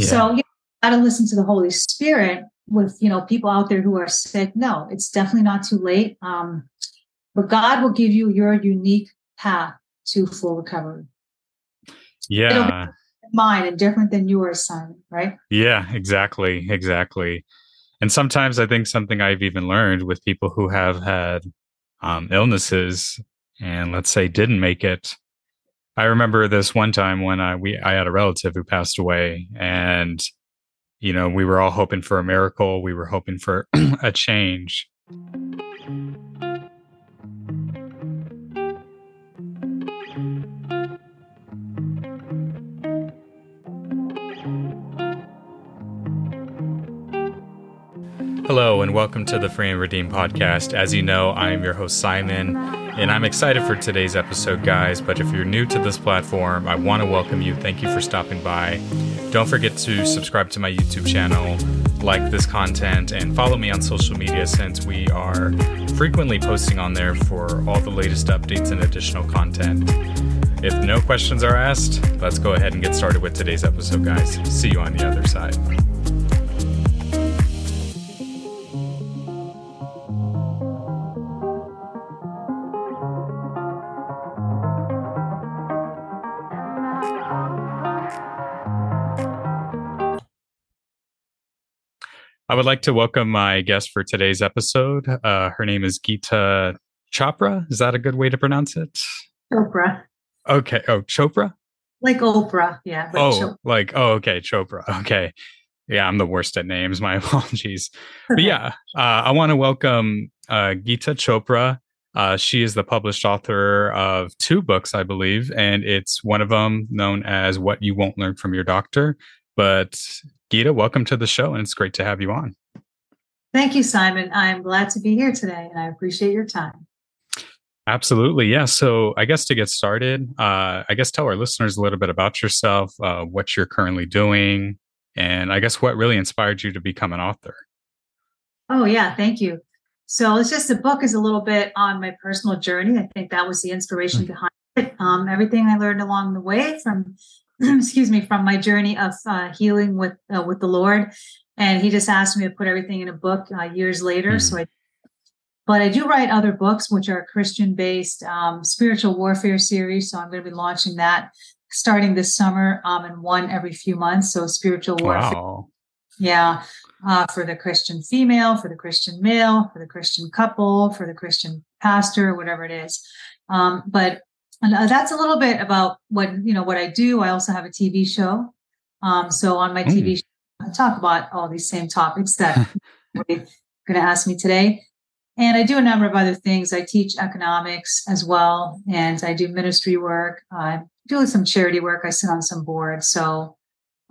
Yeah. So you got to listen to the Holy Spirit with you know people out there who are sick. No, it's definitely not too late. Um, but God will give you your unique path to full recovery. Yeah. Mine and different than yours, Simon. Right? Yeah, exactly. Exactly. And sometimes I think something I've even learned with people who have had um, illnesses and let's say didn't make it. I remember this one time when I we I had a relative who passed away, and you know we were all hoping for a miracle. We were hoping for a change. Hello, and welcome to the Free and Redeemed podcast. As you know, I am your host, Simon, and I'm excited for today's episode, guys. But if you're new to this platform, I want to welcome you. Thank you for stopping by. Don't forget to subscribe to my YouTube channel, like this content, and follow me on social media since we are frequently posting on there for all the latest updates and additional content. If no questions are asked, let's go ahead and get started with today's episode, guys. See you on the other side. Would like to welcome my guest for today's episode. Uh, her name is Geeta Chopra. Is that a good way to pronounce it? Chopra. Okay. Oh, Chopra? Like Oprah. Yeah. Oh, Chopra. like, oh, okay. Chopra. Okay. Yeah, I'm the worst at names. My apologies. but yeah, uh, I want to welcome uh, Geeta Chopra. Uh, she is the published author of two books, I believe, and it's one of them known as What You Won't Learn from Your Doctor. But Geeta, welcome to the show, and it's great to have you on. Thank you, Simon. I'm glad to be here today, and I appreciate your time. Absolutely. Yeah. So, I guess to get started, uh, I guess tell our listeners a little bit about yourself, uh, what you're currently doing, and I guess what really inspired you to become an author. Oh, yeah. Thank you. So, it's just the book is a little bit on my personal journey. I think that was the inspiration mm-hmm. behind it. Um, everything I learned along the way from excuse me, from my journey of uh, healing with uh, with the Lord, and He just asked me to put everything in a book uh, years later. Mm. So I, but I do write other books which are Christian based, um, spiritual warfare series. So I'm going to be launching that starting this summer, um, and one every few months. So spiritual warfare, wow. yeah, uh, for the Christian female, for the Christian male, for the Christian couple, for the Christian pastor, whatever it is. Um, but and uh, that's a little bit about what you know what I do. I also have a TV show. Um, so on my mm. TV show, I talk about all these same topics that you're going to ask me today. And I do a number of other things. I teach economics as well, and I do ministry work. I do some charity work. I sit on some boards. So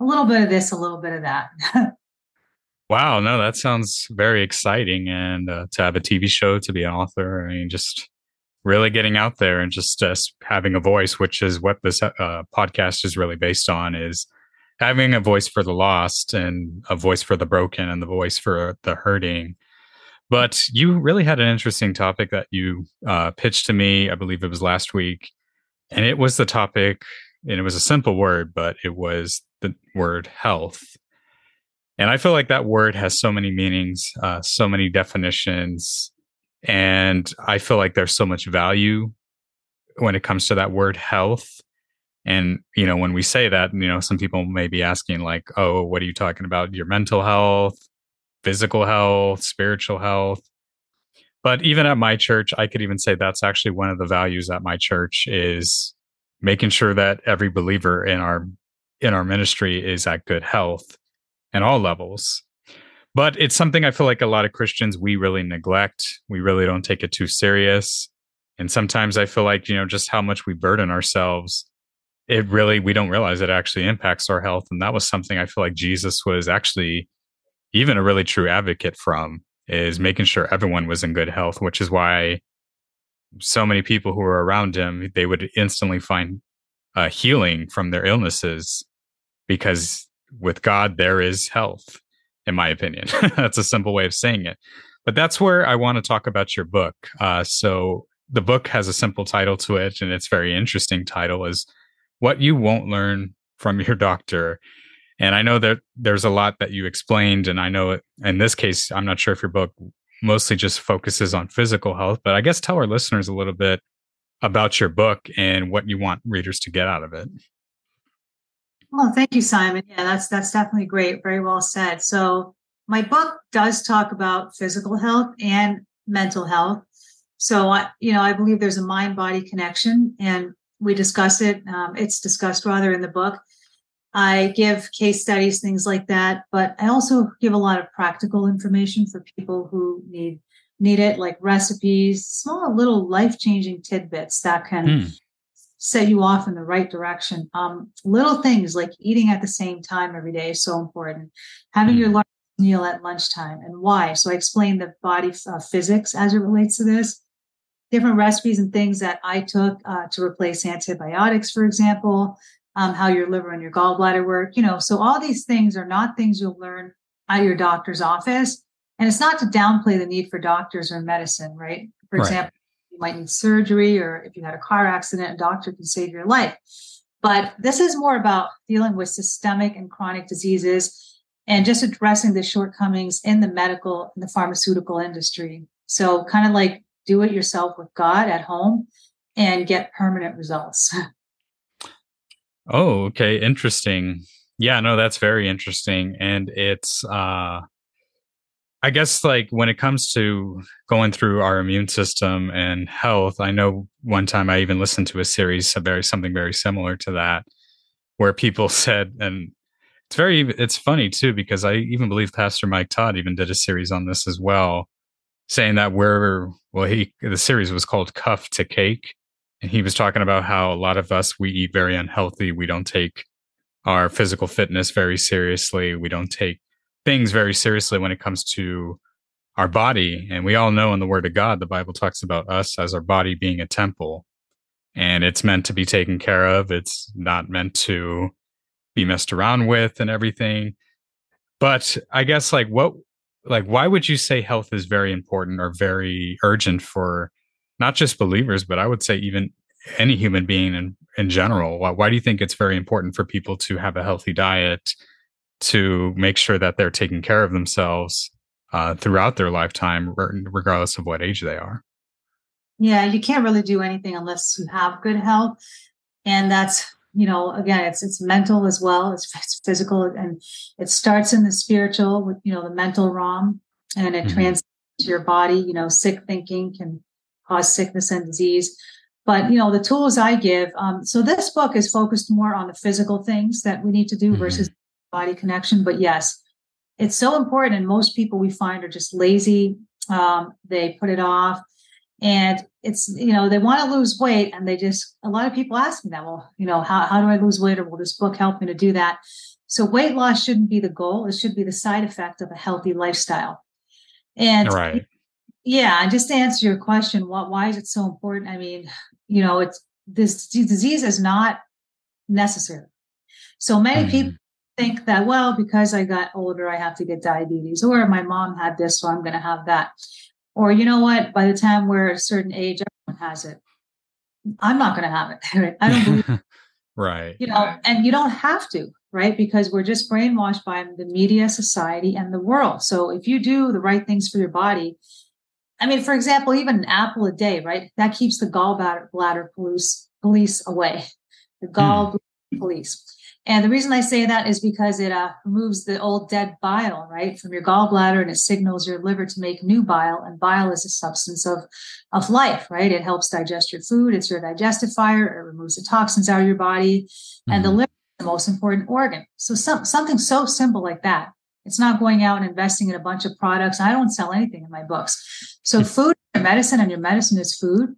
a little bit of this, a little bit of that. wow, no, that sounds very exciting. And uh, to have a TV show, to be an author, I mean, just really getting out there and just uh, having a voice, which is what this uh, podcast is really based on, is having a voice for the lost and a voice for the broken and the voice for the hurting. But you really had an interesting topic that you uh, pitched to me. I believe it was last week, and it was the topic, and it was a simple word, but it was the word health. And I feel like that word has so many meanings, uh, so many definitions, and I feel like there's so much value when it comes to that word health. And, you know, when we say that, you know, some people may be asking, like, oh, what are you talking about? Your mental health, physical health, spiritual health. But even at my church, I could even say that's actually one of the values at my church is making sure that every believer in our in our ministry is at good health in all levels but it's something I feel like a lot of Christians we really neglect. We really don't take it too serious. And sometimes I feel like, you know, just how much we burden ourselves, it really, we don't realize it actually impacts our health. And that was something I feel like Jesus was actually even a really true advocate from is making sure everyone was in good health, which is why so many people who were around him, they would instantly find uh, healing from their illnesses because with God, there is health in my opinion. that's a simple way of saying it. But that's where I want to talk about your book. Uh, so the book has a simple title to it, and it's very interesting title is "What You Won't Learn from Your Doctor." And I know that there's a lot that you explained, and I know in this case, I'm not sure if your book mostly just focuses on physical health, but I guess tell our listeners a little bit about your book and what you want readers to get out of it. Well, thank you, Simon. Yeah, that's that's definitely great. Very well said. So my book does talk about physical health and mental health. So I, you know, I believe there's a mind-body connection, and we discuss it. Um, it's discussed rather in the book. I give case studies, things like that, but I also give a lot of practical information for people who need need it, like recipes, small little life changing tidbits that can mm. Set you off in the right direction. Um, little things like eating at the same time every day is so important. Having mm. your lunch meal at lunchtime and why. So I explain the body uh, physics as it relates to this. Different recipes and things that I took uh, to replace antibiotics, for example, um, how your liver and your gallbladder work, you know. So all these things are not things you'll learn at your doctor's office. And it's not to downplay the need for doctors or medicine, right? For right. example, might need surgery, or if you had a car accident, a doctor can save your life. But this is more about dealing with systemic and chronic diseases and just addressing the shortcomings in the medical and the pharmaceutical industry. So, kind of like do it yourself with God at home and get permanent results. Oh, okay. Interesting. Yeah, no, that's very interesting. And it's uh I guess like when it comes to going through our immune system and health, I know one time I even listened to a series of very something very similar to that, where people said, and it's very it's funny too because I even believe Pastor Mike Todd even did a series on this as well, saying that we're well he the series was called Cuff to Cake, and he was talking about how a lot of us we eat very unhealthy, we don't take our physical fitness very seriously, we don't take things very seriously when it comes to our body. And we all know in the Word of God, the Bible talks about us as our body being a temple and it's meant to be taken care of. It's not meant to be messed around with and everything. But I guess, like, what, like, why would you say health is very important or very urgent for not just believers, but I would say even any human being in, in general? Why, why do you think it's very important for people to have a healthy diet? To make sure that they're taking care of themselves uh, throughout their lifetime, regardless of what age they are. Yeah, you can't really do anything unless you have good health, and that's you know again it's it's mental as well it's, it's physical and it starts in the spiritual with you know the mental realm and it mm-hmm. transcends to your body you know sick thinking can cause sickness and disease but you know the tools i give um, so this book is focused more on the physical things that we need to do mm-hmm. versus body connection. But yes, it's so important. And most people we find are just lazy. Um, they put it off. And it's, you know, they want to lose weight and they just, a lot of people ask me that, well, you know, how, how do I lose weight or will this book help me to do that? So weight loss shouldn't be the goal. It should be the side effect of a healthy lifestyle. And right. yeah, and just to answer your question, what, why is it so important? I mean, you know, it's this disease is not necessary. So many mm. people think that, well, because I got older, I have to get diabetes, or my mom had this, so I'm going to have that. Or, you know what, by the time we're a certain age, everyone has it. I'm not going to have it. I don't believe. right. You know, and you don't have to, right? Because we're just brainwashed by the media, society, and the world. So if you do the right things for your body, I mean, for example, even an apple a day, right? That keeps the gallbladder bladder police police away. The gall hmm. police. And the reason I say that is because it uh, removes the old dead bile, right, from your gallbladder and it signals your liver to make new bile. And bile is a substance of, of life, right? It helps digest your food. It's your digestive fire. It removes the toxins out of your body. Mm-hmm. And the mm-hmm. liver is the most important organ. So some, something so simple like that. It's not going out and investing in a bunch of products. I don't sell anything in my books. So food and medicine and your medicine is food.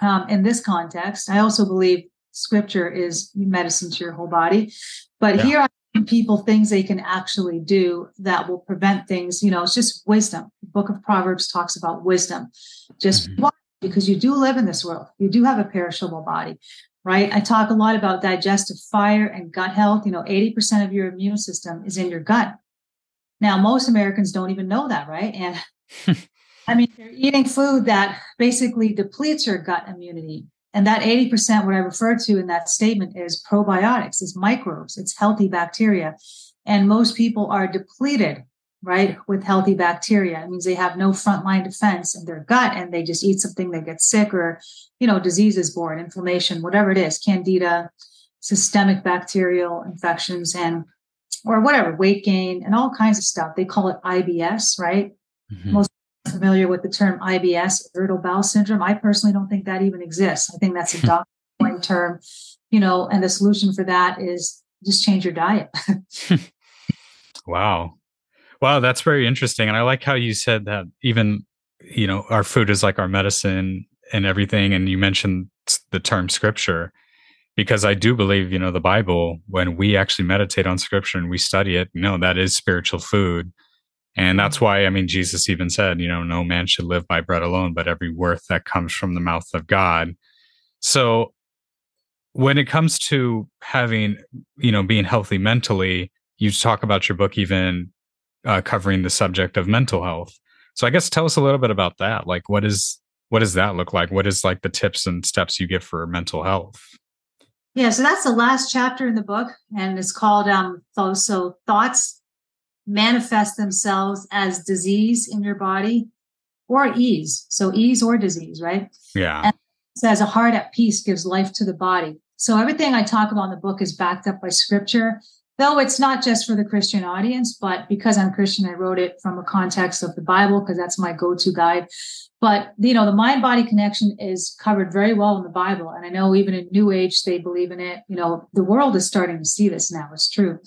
Um, in this context, I also believe scripture is medicine to your whole body. But yeah. here are people things they can actually do that will prevent things. You know, it's just wisdom. The book of Proverbs talks about wisdom. Just mm-hmm. why? Because you do live in this world. You do have a perishable body, right? I talk a lot about digestive fire and gut health. You know, 80% of your immune system is in your gut. Now, most Americans don't even know that, right? And I mean, they're eating food that basically depletes your gut immunity And that 80%, what I refer to in that statement is probiotics, is microbes, it's healthy bacteria. And most people are depleted, right, with healthy bacteria. It means they have no frontline defense in their gut and they just eat something, they get sick or, you know, disease is born, inflammation, whatever it is, candida, systemic bacterial infections, and or whatever, weight gain and all kinds of stuff. They call it IBS, right? Mm-hmm. Most familiar with the term IBS, irritable bowel syndrome. I personally don't think that even exists. I think that's a doctor term, you know, and the solution for that is just change your diet. wow. Wow, that's very interesting. And I like how you said that even, you know, our food is like our medicine and everything. And you mentioned the term scripture because I do believe, you know, the Bible, when we actually meditate on scripture and we study it, you know, that is spiritual food. And that's why, I mean, Jesus even said, you know, no man should live by bread alone, but every word that comes from the mouth of God. So when it comes to having, you know, being healthy mentally, you talk about your book even uh, covering the subject of mental health. So I guess tell us a little bit about that. Like, what is, what does that look like? What is like the tips and steps you give for mental health? Yeah, so that's the last chapter in the book, and it's called um, so thoughts manifest themselves as disease in your body or ease. So ease or disease, right? Yeah. And it says a heart at peace gives life to the body. So everything I talk about in the book is backed up by scripture, though it's not just for the Christian audience, but because I'm Christian, I wrote it from a context of the Bible because that's my go-to guide. But you know, the mind-body connection is covered very well in the Bible. And I know even in New Age, they believe in it. You know, the world is starting to see this now. It's true.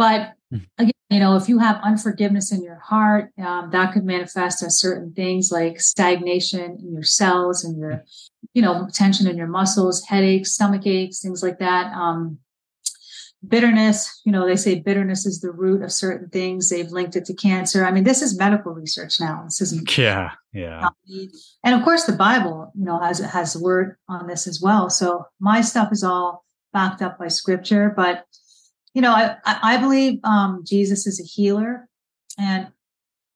But hmm. again, you know, if you have unforgiveness in your heart, um, that could manifest as certain things like stagnation in your cells and your, you know, tension in your muscles, headaches, stomach aches, things like that. Um, bitterness, you know, they say bitterness is the root of certain things. They've linked it to cancer. I mean, this is medical research now. This isn't. Yeah, yeah. And of course, the Bible, you know, has has a word on this as well. So my stuff is all backed up by scripture, but you know, I, I believe um, Jesus is a healer and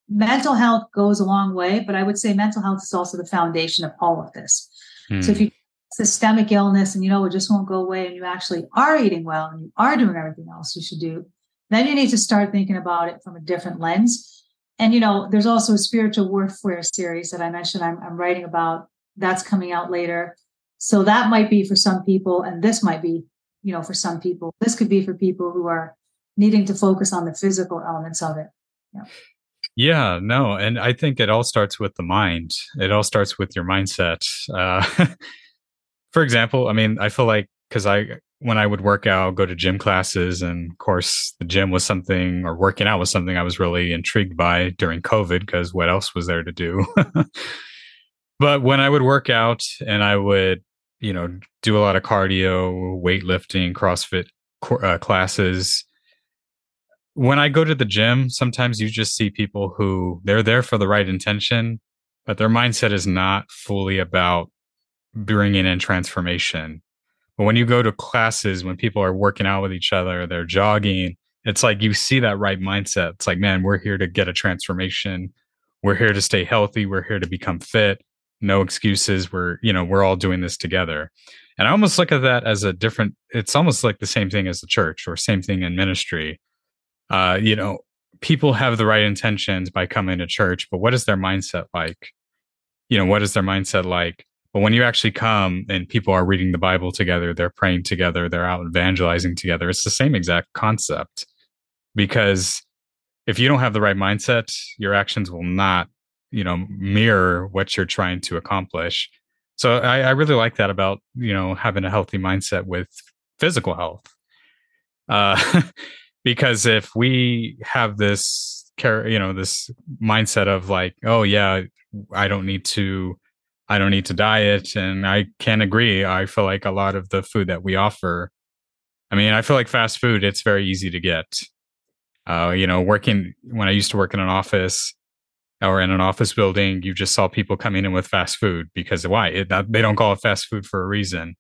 mental health goes a long way, but I would say mental health is also the foundation of all of this. Hmm. So if you systemic illness and you know it just won't go away and you actually are eating well and you are doing everything else you should do, then you need to start thinking about it from a different lens. And you know, there's also a spiritual warfare series that I mentioned I'm, I'm writing about. That's coming out later. So that might be for some people, and this might be you know, for some people. This could be for people who are needing to focus on the physical elements of it. Yeah. Yeah, no, and I think it all starts with the mind. It all starts with your mindset. Uh, for example, I mean, I feel like because I when I would work out, go to gym classes, and of course, the gym was something, or working out was something I was really intrigued by during COVID because what else was there to do? but when I would work out and I would you know, do a lot of cardio, weightlifting, CrossFit uh, classes. When I go to the gym, sometimes you just see people who they're there for the right intention, but their mindset is not fully about bringing in transformation. But when you go to classes, when people are working out with each other, they're jogging, it's like you see that right mindset. It's like, man, we're here to get a transformation. We're here to stay healthy. We're here to become fit no excuses we're you know we're all doing this together. And i almost look at that as a different it's almost like the same thing as the church or same thing in ministry. Uh you know people have the right intentions by coming to church but what is their mindset like? You know what is their mindset like? But when you actually come and people are reading the bible together they're praying together they're out evangelizing together it's the same exact concept. Because if you don't have the right mindset your actions will not you know mirror what you're trying to accomplish. So I, I, really like that about you know having a healthy mindset with physical health. Uh, because if we have this care you know this mindset of like oh yeah i don't need to i don't need to diet and i can agree i feel like a lot of the food that we offer i mean i feel like fast food it's very easy to get. Uh, you know working when i used to work in an office or in an office building, you just saw people coming in with fast food because why? It, they don't call it fast food for a reason.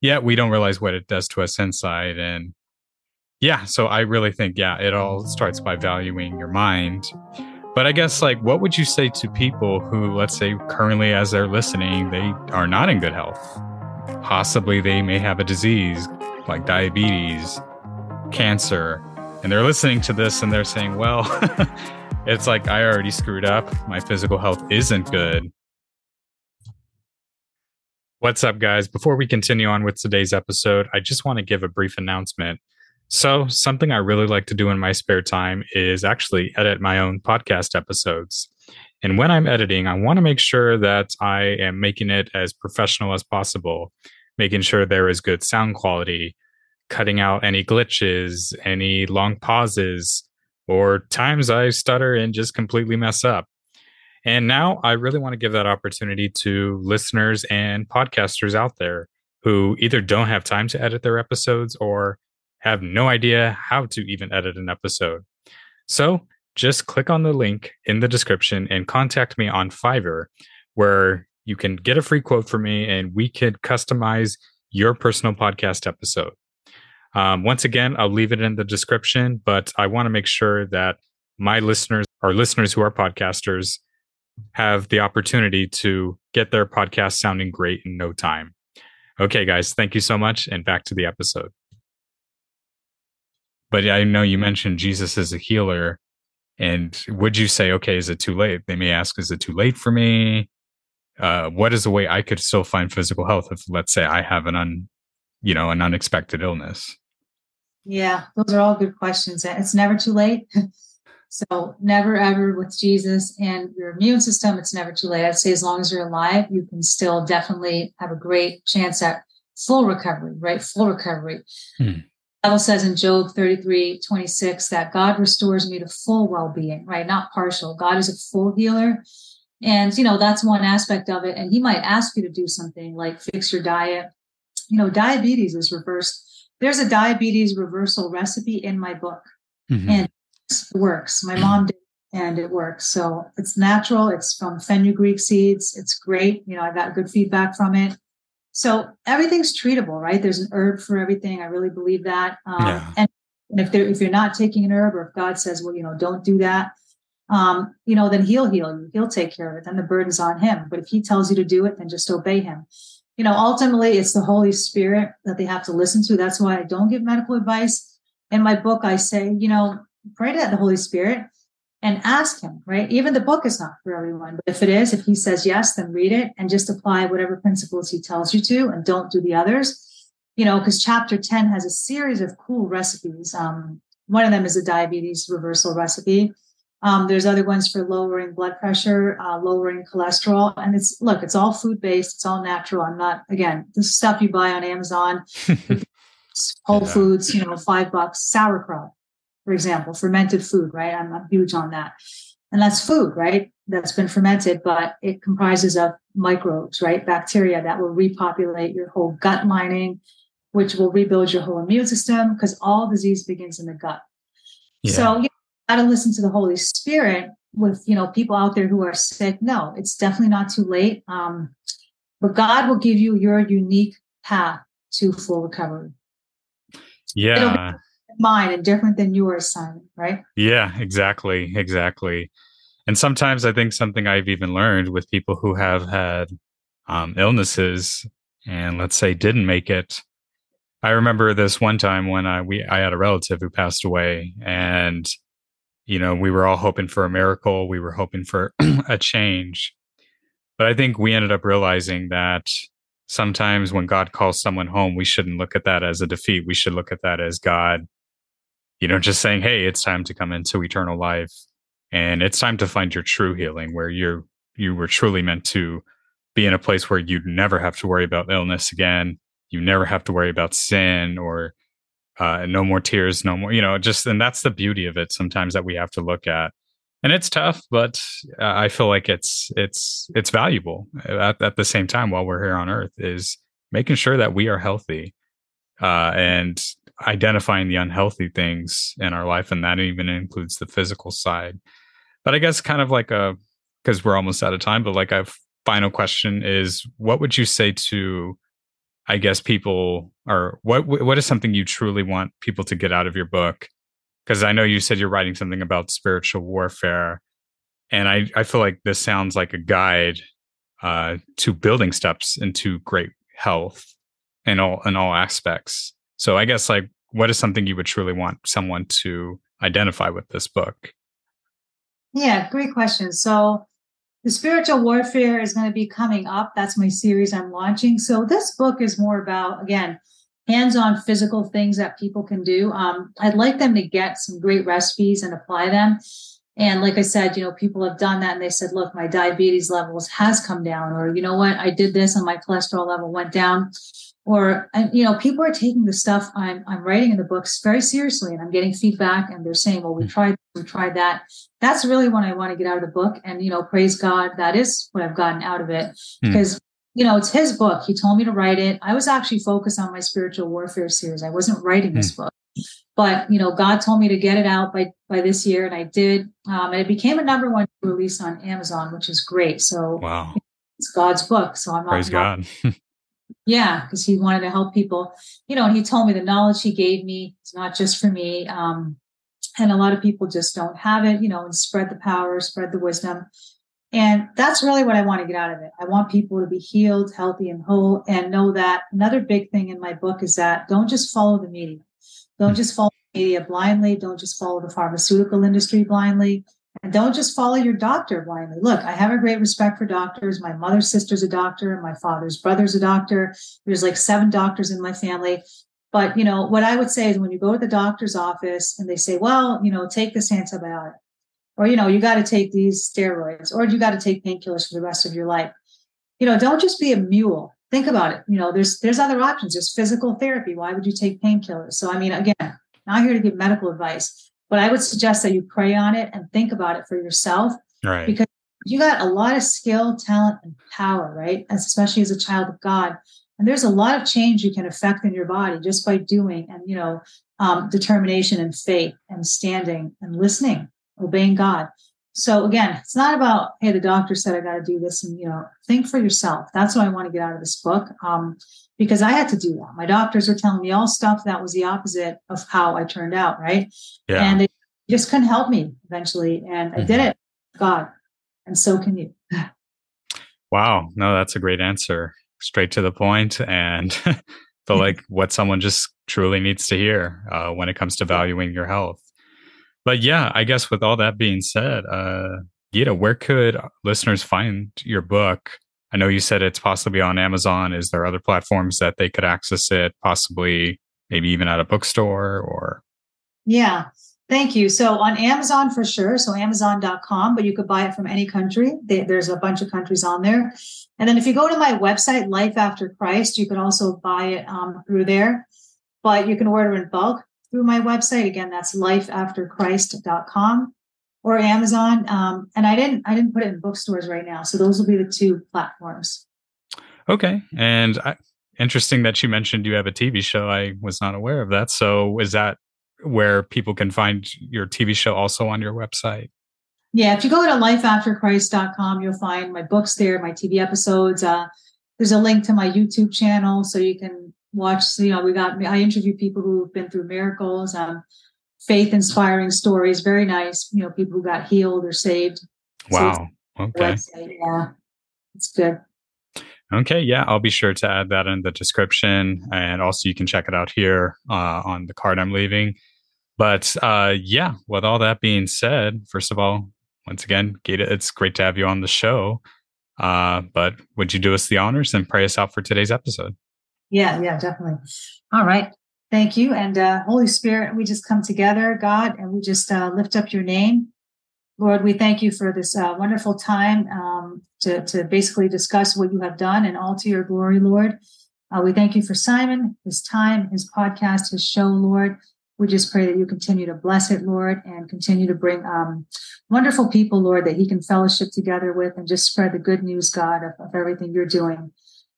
Yet we don't realize what it does to us inside. And yeah, so I really think, yeah, it all starts by valuing your mind. But I guess, like, what would you say to people who, let's say, currently as they're listening, they are not in good health? possibly they may have a disease like diabetes, cancer, and they're listening to this and they're saying, well, it's like I already screwed up. My physical health isn't good. What's up, guys? Before we continue on with today's episode, I just want to give a brief announcement. So, something I really like to do in my spare time is actually edit my own podcast episodes. And when I'm editing, I want to make sure that I am making it as professional as possible, making sure there is good sound quality, cutting out any glitches, any long pauses, or times I stutter and just completely mess up. And now I really want to give that opportunity to listeners and podcasters out there who either don't have time to edit their episodes or have no idea how to even edit an episode. So just click on the link in the description and contact me on Fiverr, where you can get a free quote from me and we could customize your personal podcast episode. Um, once again, I'll leave it in the description, but I want to make sure that my listeners, our listeners who are podcasters, have the opportunity to get their podcast sounding great in no time. Okay, guys, thank you so much. And back to the episode. But I know you mentioned Jesus as a healer. And would you say, okay, is it too late? They may ask, is it too late for me? Uh, what is a way I could still find physical health if, let's say, I have an un, you know, an unexpected illness? Yeah, those are all good questions. It's never too late. So never ever with Jesus and your immune system, it's never too late. I'd say as long as you're alive, you can still definitely have a great chance at full recovery, right? Full recovery. Hmm. Bible says in Job 33, 26 that God restores me to full well-being, right? Not partial. God is a full healer. And, you know, that's one aspect of it. And he might ask you to do something like fix your diet. You know, diabetes is reversed. There's a diabetes reversal recipe in my book. Mm-hmm. And works. My mom did, and it works. So it's natural. It's from fenugreek seeds. It's great. You know, I got good feedback from it. So everything's treatable, right? There's an herb for everything. I really believe that. Um, yeah. And if there, if you're not taking an herb, or if God says, well, you know, don't do that, um, you know, then He'll heal you. He'll take care of it. Then the burden's on Him. But if He tells you to do it, then just obey Him. You know, ultimately, it's the Holy Spirit that they have to listen to. That's why I don't give medical advice. In my book, I say, you know, pray to the Holy Spirit and ask Him, right? Even the book is not for everyone, but if it is, if He says yes, then read it and just apply whatever principles He tells you to and don't do the others. You know, because chapter 10 has a series of cool recipes. Um, one of them is a diabetes reversal recipe. Um, there's other ones for lowering blood pressure, uh, lowering cholesterol. And it's, look, it's all food based, it's all natural. I'm not, again, the stuff you buy on Amazon, Whole yeah. Foods, you know, five bucks, sauerkraut for example, fermented food, right? I'm, I'm huge on that. And that's food, right? That's been fermented, but it comprises of microbes, right? Bacteria that will repopulate your whole gut lining, which will rebuild your whole immune system because all disease begins in the gut. Yeah. So you got to listen to the Holy Spirit with, you know, people out there who are sick. No, it's definitely not too late. Um, but God will give you your unique path to full recovery. Yeah mine and different than yours, Simon, right? Yeah, exactly. Exactly. And sometimes I think something I've even learned with people who have had um, illnesses and let's say didn't make it. I remember this one time when I we I had a relative who passed away and you know, we were all hoping for a miracle, we were hoping for a change. But I think we ended up realizing that sometimes when God calls someone home, we shouldn't look at that as a defeat. We should look at that as God you know, just saying, hey, it's time to come into eternal life. And it's time to find your true healing where you're you were truly meant to be in a place where you'd never have to worry about illness again. You never have to worry about sin or uh, no more tears, no more, you know, just, and that's the beauty of it sometimes that we have to look at. And it's tough, but uh, I feel like it's, it's, it's valuable at, at the same time while we're here on earth is making sure that we are healthy. Uh, and identifying the unhealthy things in our life and that even includes the physical side but i guess kind of like a because we're almost out of time but like a final question is what would you say to i guess people are what what is something you truly want people to get out of your book because i know you said you're writing something about spiritual warfare and i i feel like this sounds like a guide uh to building steps into great health in all in all aspects. So I guess like what is something you would truly want someone to identify with this book? Yeah, great question. So the spiritual warfare is going to be coming up. That's my series I'm launching. So this book is more about again hands-on physical things that people can do. Um, I'd like them to get some great recipes and apply them. And like I said, you know, people have done that and they said, look, my diabetes levels has come down, or you know what, I did this and my cholesterol level went down. Or and you know, people are taking the stuff I'm I'm writing in the books very seriously and I'm getting feedback and they're saying, Well, we hmm. tried we tried that. That's really what I want to get out of the book. And you know, praise God, that is what I've gotten out of it. Hmm. Because you know, it's his book. He told me to write it. I was actually focused on my spiritual warfare series. I wasn't writing this hmm. book but you know god told me to get it out by by this year and i did um, and it became a number one release on amazon which is great so wow it's god's book so i'm not praise god yeah because he wanted to help people you know and he told me the knowledge he gave me is not just for me um, and a lot of people just don't have it you know and spread the power spread the wisdom and that's really what I want to get out of it. I want people to be healed, healthy, and whole, and know that another big thing in my book is that don't just follow the media. Don't just follow media blindly. Don't just follow the pharmaceutical industry blindly. And don't just follow your doctor blindly. Look, I have a great respect for doctors. My mother's sister's a doctor. and My father's brother's a doctor. There's like seven doctors in my family. But, you know, what I would say is when you go to the doctor's office and they say, well, you know, take this antibiotic, or, you know, you got to take these steroids, or you got to take painkillers for the rest of your life. You know, don't just be a mule think about it. You know, there's there's other options. There's physical therapy. Why would you take painkillers? So I mean, again, not here to give medical advice, but I would suggest that you pray on it and think about it for yourself. Right. Because you got a lot of skill, talent, and power, right? As, especially as a child of God. And there's a lot of change you can affect in your body just by doing and you know um, determination and faith and standing and listening, obeying God. So again, it's not about, hey, the doctor said I got to do this, and you know, think for yourself. That's what I want to get out of this book, um, because I had to do that. My doctors were telling me all stuff that was the opposite of how I turned out, right? Yeah. And they just couldn't help me eventually, and I did mm-hmm. it. God, and so can you. wow, no, that's a great answer, straight to the point, and feel like what someone just truly needs to hear uh, when it comes to valuing your health but yeah, I guess with all that being said, uh, Geeta, where could listeners find your book? I know you said it's possibly on Amazon. Is there other platforms that they could access it? Possibly, maybe even at a bookstore or? Yeah, thank you. So on Amazon for sure. So Amazon.com, but you could buy it from any country. there's a bunch of countries on there. And then if you go to my website, Life After Christ, you can also buy it um, through there. But you can order in bulk through my website. Again, that's lifeafterchrist.com or Amazon. Um, and I didn't I didn't put it in bookstores right now. So those will be the two platforms. Okay. And I, interesting that you mentioned you have a TV show. I was not aware of that. So is that where people can find your TV show also on your website? Yeah, if you go to lifeafterchrist.com, you'll find my books there, my TV episodes. Uh, there's a link to my YouTube channel so you can watch, you know, we got, I interview people who've been through miracles, um, faith inspiring stories. Very nice. You know, people who got healed or saved. Wow. So okay. Yeah. It's good. Okay. Yeah. I'll be sure to add that in the description. And also, you can check it out here uh, on the card I'm leaving. But uh, yeah, with all that being said, first of all, once again, Geeta, it's great to have you on the show. Uh, but would you do us the honors and pray us out for today's episode? Yeah, yeah, definitely. All right. Thank you. And uh, Holy Spirit, we just come together, God, and we just uh, lift up your name. Lord, we thank you for this uh, wonderful time um, to, to basically discuss what you have done and all to your glory, Lord. Uh, we thank you for Simon, his time, his podcast, his show, Lord. We just pray that you continue to bless it, Lord, and continue to bring um, wonderful people, Lord, that he can fellowship together with and just spread the good news, God, of, of everything you're doing.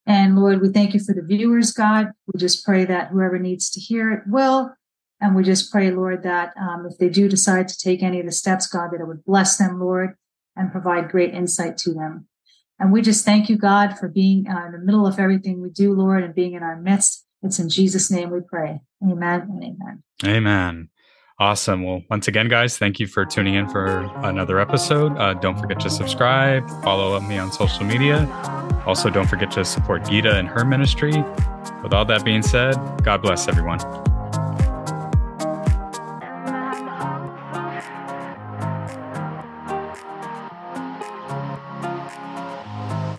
And Lord, we thank you for the viewers, God. We just pray that whoever needs to hear it will. And we just pray, Lord, that um, if they do decide to take any of the steps, God, that it would bless them, Lord, and provide great insight to them. And we just thank you, God, for being uh, in the middle of everything we do, Lord, and being in our midst. It's in Jesus' name we pray. Amen and amen. Amen. Awesome. Well, once again, guys, thank you for tuning in for another episode. Uh, don't forget to subscribe, follow me on social media. Also, don't forget to support Geeta and her ministry. With all that being said, God bless everyone.